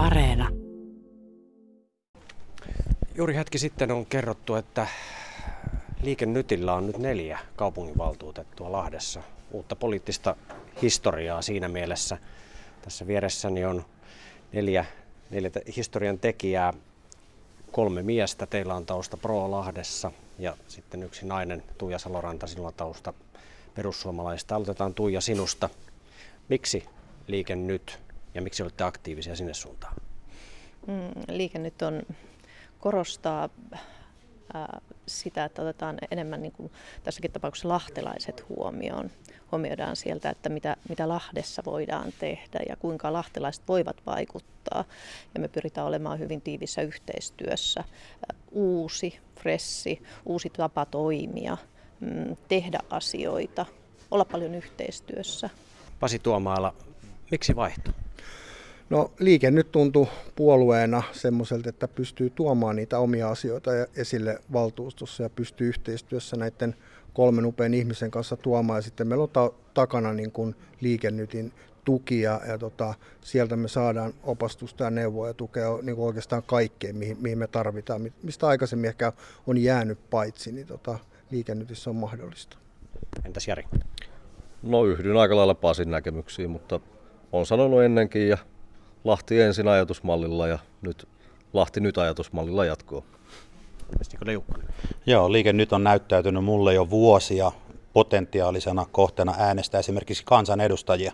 Areena. Juuri hetki sitten on kerrottu, että Liike Nytillä on nyt neljä kaupunginvaltuutettua Lahdessa. Uutta poliittista historiaa siinä mielessä. Tässä vieressäni on neljä, neljä historian tekijää. Kolme miestä, teillä on tausta Pro Lahdessa ja sitten yksi nainen, Tuija Saloranta, sinulla tausta perussuomalaista. Aloitetaan Tuija sinusta. Miksi Liike Nyt ja miksi olette aktiivisia sinne suuntaan? Mm, liike Nyt on korostaa sitä, että otetaan enemmän niin kuin tässäkin tapauksessa lahtelaiset huomioon. Huomioidaan sieltä, että mitä, mitä Lahdessa voidaan tehdä ja kuinka lahtelaiset voivat vaikuttaa. Ja me pyritään olemaan hyvin tiivissä yhteistyössä. Uusi, fressi, uusi tapa toimia, mm, tehdä asioita, olla paljon yhteistyössä. Pasi Tuomaala, miksi vaihto? No liike nyt tuntuu puolueena semmoiselta, että pystyy tuomaan niitä omia asioita esille valtuustossa ja pystyy yhteistyössä näiden kolmen upean ihmisen kanssa tuomaan. Ja sitten meillä on ta- takana niin kuin liikennytin tuki ja, ja tota, sieltä me saadaan opastusta ja neuvoa ja tukea niin kuin oikeastaan kaikkeen, mihin, mihin me tarvitaan. Mistä aikaisemmin ehkä on jäänyt paitsi, niin tota, liikennytissä on mahdollista. Entäs Jari? No yhdyn aika lailla Pasin näkemyksiin, mutta on sanonut ennenkin ja Lahti ensin ajatusmallilla ja nyt Lahti nyt ajatusmallilla jatkuu. Joo, liike nyt on näyttäytynyt mulle jo vuosia potentiaalisena kohteena äänestää esimerkiksi kansanedustajia,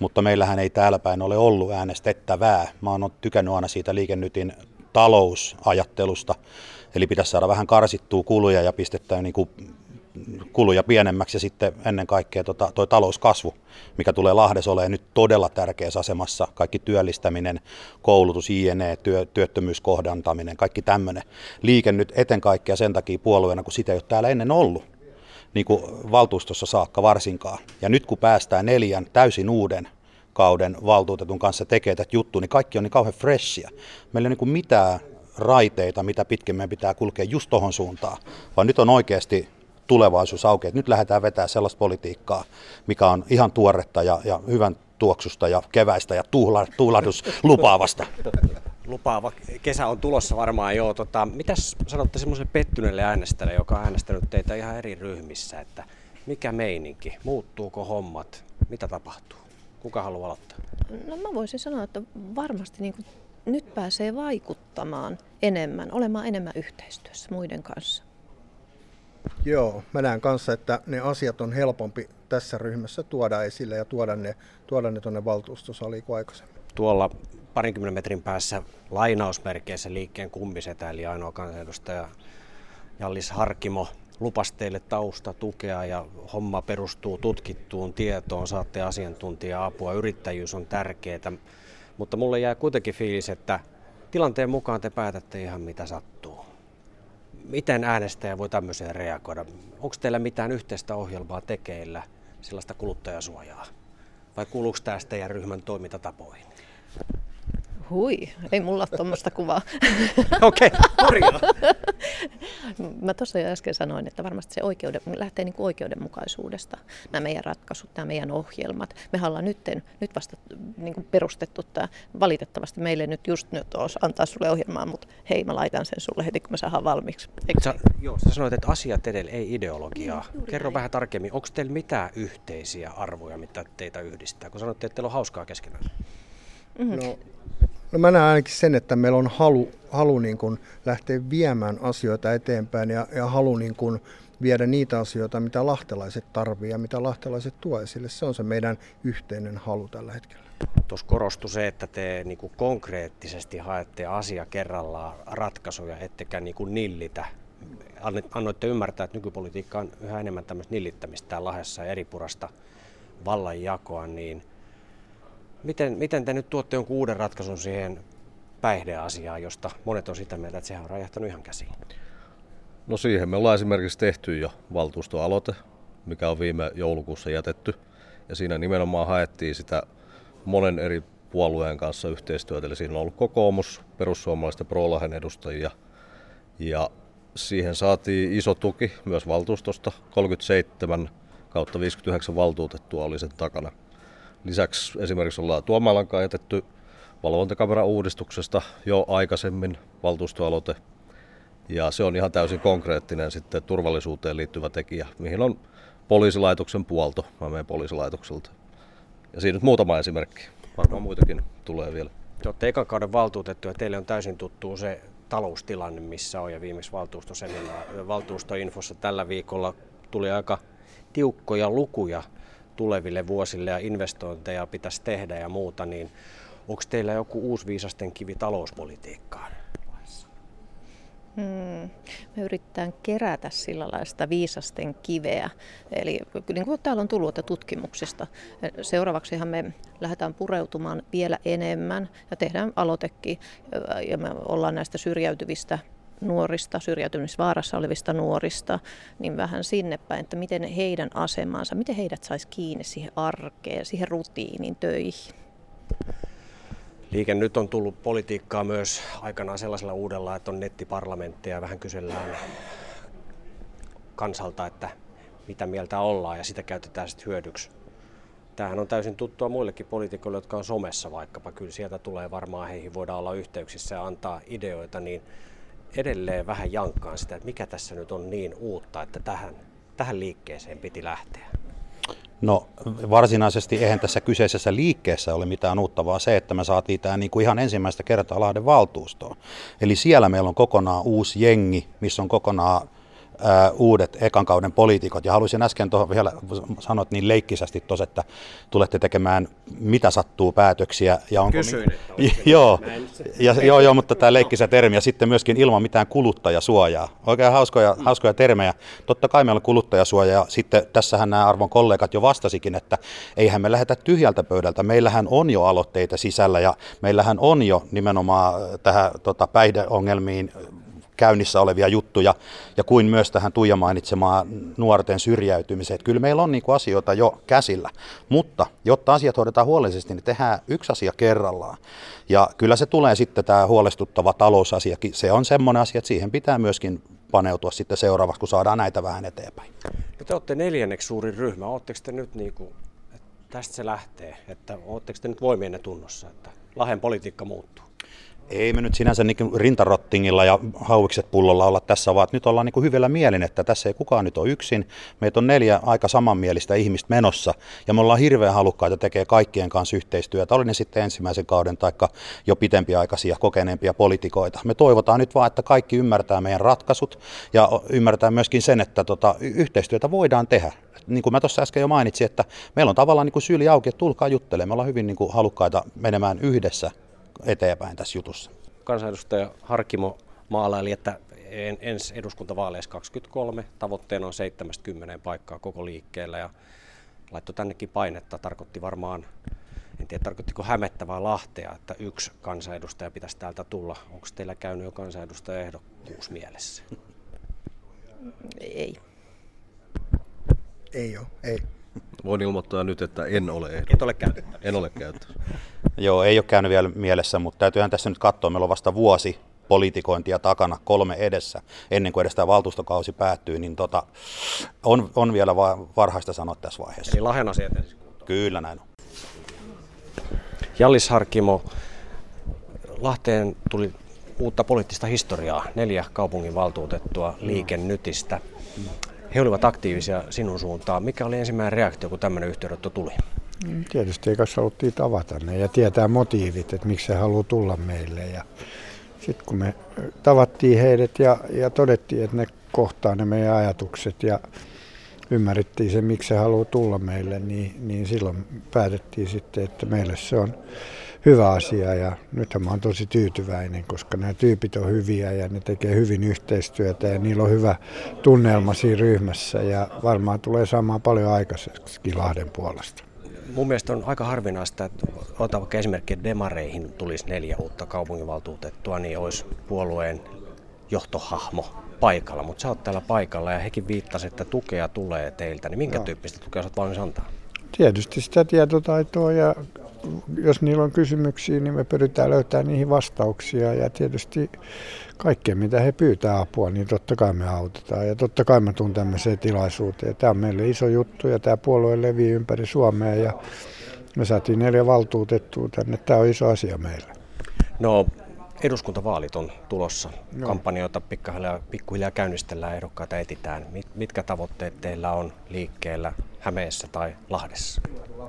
mutta meillähän ei täällä päin ole ollut äänestettävää. Mä oon tykännyt aina siitä liikennytin talousajattelusta, eli pitäisi saada vähän karsittua kuluja ja pistettä niin kuin kuluja pienemmäksi ja sitten ennen kaikkea tota, toi talouskasvu, mikä tulee Lahdessa olemaan nyt todella tärkeässä asemassa. Kaikki työllistäminen, koulutus, INE, työ, työttömyyskohdantaminen, kaikki tämmöinen. Liike nyt eten kaikkea sen takia puolueena, kun sitä ei ole täällä ennen ollut niin kuin valtuustossa saakka varsinkaan. Ja nyt kun päästään neljän täysin uuden kauden valtuutetun kanssa tekee tätä juttua, niin kaikki on niin kauhean freshia. Meillä ei ole niin mitään raiteita, mitä pitkin meidän pitää kulkea just tohon suuntaan, vaan nyt on oikeasti tulevaisuus auki. Nyt lähdetään vetämään sellaista politiikkaa, mikä on ihan tuoretta ja, ja hyvän tuoksusta ja keväistä ja tuhla, tuhlahdus lupaavasta. Lupaava kesä on tulossa varmaan joo. Tota, mitäs sanotte semmoiselle pettyneelle äänestäjälle, joka on äänestänyt teitä ihan eri ryhmissä, että mikä meininki, muuttuuko hommat, mitä tapahtuu? Kuka haluaa aloittaa? No mä voisin sanoa, että varmasti niin kuin nyt pääsee vaikuttamaan enemmän, olemaan enemmän yhteistyössä muiden kanssa. Joo, mä näen kanssa, että ne asiat on helpompi tässä ryhmässä tuoda esille ja tuoda ne, tuoda ne tuonne valtuustosaliin kuin aikaisemmin. Tuolla parinkymmenen metrin päässä lainausmerkeissä liikkeen kummisetä, eli ainoa kansanedustaja Jallis Harkimo lupas teille tausta tukea ja homma perustuu tutkittuun tietoon, saatte asiantuntija-apua, yrittäjyys on tärkeää, mutta mulle jää kuitenkin fiilis, että tilanteen mukaan te päätätte ihan mitä sattuu miten äänestäjä voi tämmöiseen reagoida? Onko teillä mitään yhteistä ohjelmaa tekeillä sellaista kuluttajasuojaa? Vai kuuluuko tämä teidän ryhmän toimintatapoihin? Hui, ei mulla ole tuommoista kuvaa. Okei, okay, Mä tuossa jo äsken sanoin, että varmasti se oikeuden, lähtee niin kuin oikeudenmukaisuudesta, nämä meidän ratkaisut, nämä meidän ohjelmat. Me ollaan nyt, nyt vasta niin kuin perustettu tämä, valitettavasti meille nyt just nyt olisi antaa sulle ohjelmaa, mutta hei mä laitan sen sulle heti kun me saadaan valmiiksi. sä, joo, sä sanoit, että asiat edellä, ei ideologiaa. Niin, Kerro näin. vähän tarkemmin, onko teillä mitään yhteisiä arvoja, mitä teitä yhdistää? Kun sanoitte, että teillä on hauskaa keskenään. Mm-hmm. No, No mä näen ainakin sen, että meillä on halu, halu niin kuin lähteä viemään asioita eteenpäin ja, ja halu niin kuin viedä niitä asioita, mitä lahtelaiset tarvii ja mitä lahtelaiset tuo esille. Se on se meidän yhteinen halu tällä hetkellä. Tuossa korostui se, että te niin kuin konkreettisesti haette asia kerrallaan ratkaisuja, ettekä niin kuin nillitä. Annoitte ymmärtää, että nykypolitiikka on yhä enemmän tämmöistä nillittämistä täällä Lahdessa ja eri purasta vallanjakoa, niin – Miten, miten te nyt tuotte jonkun uuden ratkaisun siihen päihdeasiaan, josta monet on sitä mieltä, että sehän on räjähtänyt ihan käsiin? No siihen me ollaan esimerkiksi tehty jo valtuustoaloite, mikä on viime joulukuussa jätetty. Ja siinä nimenomaan haettiin sitä monen eri puolueen kanssa yhteistyötä. Eli siinä on ollut kokoomus, perussuomalaiset ja Prolahen edustajia. Ja siihen saatiin iso tuki myös valtuustosta. 37 kautta 59 valtuutettua oli sen takana. Lisäksi esimerkiksi ollaan Tuomalan jätetty valvontakameran uudistuksesta jo aikaisemmin valtuustoaloite. Ja se on ihan täysin konkreettinen sitten turvallisuuteen liittyvä tekijä, mihin on poliisilaitoksen puolto, mä menen poliisilaitokselta. Ja siinä nyt muutama esimerkki. Varmaan muitakin tulee vielä. Te olette ekan kauden valtuutettu ja teille on täysin tuttu se taloustilanne, missä on ja viimeksi valtuustoinfossa tällä viikolla tuli aika tiukkoja lukuja tuleville vuosille ja investointeja pitäisi tehdä ja muuta, niin onko teillä joku uusi viisasten kivi talouspolitiikkaan? Hmm. Me yritetään kerätä sillä lailla sitä viisasten kiveä. Eli niin kuin täällä on tullut tutkimuksista. Seuraavaksihan me lähdetään pureutumaan vielä enemmän ja tehdään aloitekin. Ja me ollaan näistä syrjäytyvistä nuorista, syrjäytymisvaarassa olevista nuorista, niin vähän sinne päin, että miten heidän asemansa, miten heidät saisi kiinni siihen arkeen, siihen rutiiniin, töihin. Liike nyt on tullut politiikkaa myös aikanaan sellaisella uudella, että on nettiparlamentteja ja vähän kysellään kansalta, että mitä mieltä ollaan ja sitä käytetään sitten hyödyksi. Tämähän on täysin tuttua muillekin poliitikoille, jotka on somessa vaikkapa. Kyllä sieltä tulee varmaan heihin voidaan olla yhteyksissä ja antaa ideoita, niin edelleen vähän jankkaan sitä, että mikä tässä nyt on niin uutta, että tähän, tähän liikkeeseen piti lähteä. No varsinaisesti eihän tässä kyseisessä liikkeessä ole mitään uutta, vaan se, että me saatiin tämä niin kuin ihan ensimmäistä kertaa Lahden valtuustoon. Eli siellä meillä on kokonaan uusi jengi, missä on kokonaan uudet ekan kauden poliitikot. Ja haluaisin äsken tuohon vielä sanoa niin leikkisästi tuossa, että tulette tekemään mitä sattuu päätöksiä. Ja onko Kysyin, mi- joo, ja, joo, joo, mutta tämä leikkisä termi ja sitten myöskin ilman mitään kuluttajasuojaa. Oikein hauskoja, hauskoja termejä. Totta kai meillä on kuluttajasuoja ja sitten tässähän nämä arvon kollegat jo vastasikin, että eihän me lähetä tyhjältä pöydältä. Meillähän on jo aloitteita sisällä ja meillähän on jo nimenomaan tähän tota, päihdeongelmiin käynnissä olevia juttuja, ja kuin myös tähän Tuija mainitsemaan nuorten syrjäytymiseen. Kyllä meillä on niin kuin asioita jo käsillä, mutta jotta asiat hoidetaan huolellisesti, niin tehdään yksi asia kerrallaan. Ja kyllä se tulee sitten tämä huolestuttava talousasiakin. Se on semmoinen asia, että siihen pitää myöskin paneutua sitten seuraavaksi, kun saadaan näitä vähän eteenpäin. No te olette neljänneksi suurin ryhmä. Oletteko te nyt niin kuin, että tästä se lähtee? Että oletteko te nyt voimienne tunnossa, että Lahden politiikka muuttuu? Ei me nyt sinänsä niin rintarottingilla ja hauikset pullolla olla tässä, vaan nyt ollaan niin hyvillä mielin, että tässä ei kukaan nyt ole yksin. Meitä on neljä aika samanmielistä ihmistä menossa ja me ollaan hirveän halukkaita tekee kaikkien kanssa yhteistyötä, oli ne sitten ensimmäisen kauden tai jo pitempiaikaisia, kokeneempia poliitikoita. Me toivotaan nyt vaan, että kaikki ymmärtää meidän ratkaisut ja ymmärtää myöskin sen, että tota, yhteistyötä voidaan tehdä. Niin kuin mä tuossa äsken jo mainitsin, että meillä on tavallaan niin kuin syli auki, että tulkaa juttelemaan. Me ollaan hyvin niin kuin halukkaita menemään yhdessä eteenpäin tässä jutussa. Kansanedustaja Harkimo maalaili, että ensi eduskuntavaaleissa 23 tavoitteena on 70 paikkaa koko liikkeellä ja laittoi tännekin painetta. Tarkoitti varmaan, en tiedä tarkoittiko hämettävää Lahtea, että yksi kansanedustaja pitäisi täältä tulla. Onko teillä käynyt jo kansanedustaja ehdokkuus mielessä? Ei. Ei ole, ei. Voin ilmoittaa nyt, että en ole ehdolla. Et ole käynyt. En ole käynyt. Joo, ei ole käynyt vielä mielessä, mutta täytyyhän tässä nyt katsoa. Meillä on vasta vuosi politikointia takana, kolme edessä, ennen kuin edes tämä valtuustokausi päättyy, niin tota, on, on vielä varhaista sanoa tässä vaiheessa. Eli Lahden asiat ensin Kyllä näin on. Jallis Harkimo, Lahteen tuli uutta poliittista historiaa, neljä kaupungin valtuutettua liikennytistä. He olivat aktiivisia sinun suuntaan. Mikä oli ensimmäinen reaktio, kun tämmöinen yhteydenotto tuli? Mm, tietysti eikä haluttiin tavata ne ja tietää motiivit, että miksi he haluaa tulla meille. Ja sitten kun me tavattiin heidät ja, ja todettiin, että ne kohtaa ne meidän ajatukset ja ymmärrettiin se, miksi he haluaa tulla meille, niin, niin silloin päätettiin sitten, että meille se on hyvä asia. Ja nythän mä oon tosi tyytyväinen, koska nämä tyypit on hyviä ja ne tekee hyvin yhteistyötä ja niillä on hyvä tunnelma siinä ryhmässä. Ja varmaan tulee saamaan paljon aikaiseksi Lahden puolesta. Mun mielestä on aika harvinaista, että otan vaikka esimerkki, että demareihin tulisi neljä uutta kaupunginvaltuutettua, niin olisi puolueen johtohahmo paikalla, mutta sä oot täällä paikalla ja hekin viittasivat, että tukea tulee teiltä, niin minkä no. tyyppistä tukea sä oot valmis antaa? Tietysti sitä tietotaitoa ja jos niillä on kysymyksiä, niin me pyritään löytämään niihin vastauksia ja tietysti kaikkea, mitä he pyytää apua, niin totta kai me autetaan. Ja totta kai mä tuun tämmöiseen tilaisuuteen. Tämä on meille iso juttu ja tämä puolue levii ympäri Suomea ja Me saatiin neljä valtuutettua tänne. Tämä on iso asia meille. No, eduskuntavaalit on tulossa. No. Kampanjoita pikkuhiljaa, pikkuhiljaa käynnistellään, ehdokkaita etitään. Mitkä tavoitteet teillä on liikkeellä Hämeessä tai Lahdessa?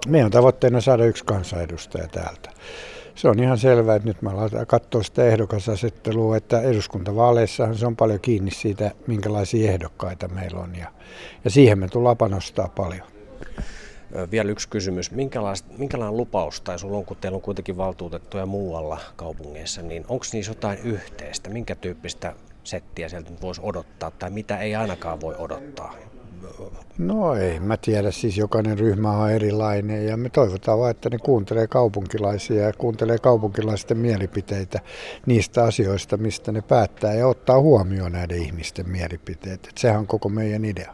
Meidän tavoitteena saada yksi kansanedustaja täältä. Se on ihan selvää, että nyt me aletaan katsoa sitä ehdokasasettelua, että eduskuntavaaleissahan se on paljon kiinni siitä, minkälaisia ehdokkaita meillä on. Ja, ja siihen me tullaan panostaa paljon. Vielä yksi kysymys. Minkälainen lupaus, tai sulla on, kun teillä on kuitenkin valtuutettuja muualla kaupungeissa, niin onko niissä jotain yhteistä? Minkä tyyppistä settiä sieltä voisi odottaa, tai mitä ei ainakaan voi odottaa? No ei, mä tiedä. Siis jokainen ryhmä on erilainen ja me toivotaan vaan, että ne kuuntelee kaupunkilaisia ja kuuntelee kaupunkilaisten mielipiteitä niistä asioista, mistä ne päättää ja ottaa huomioon näiden ihmisten mielipiteet. Et sehän on koko meidän idea.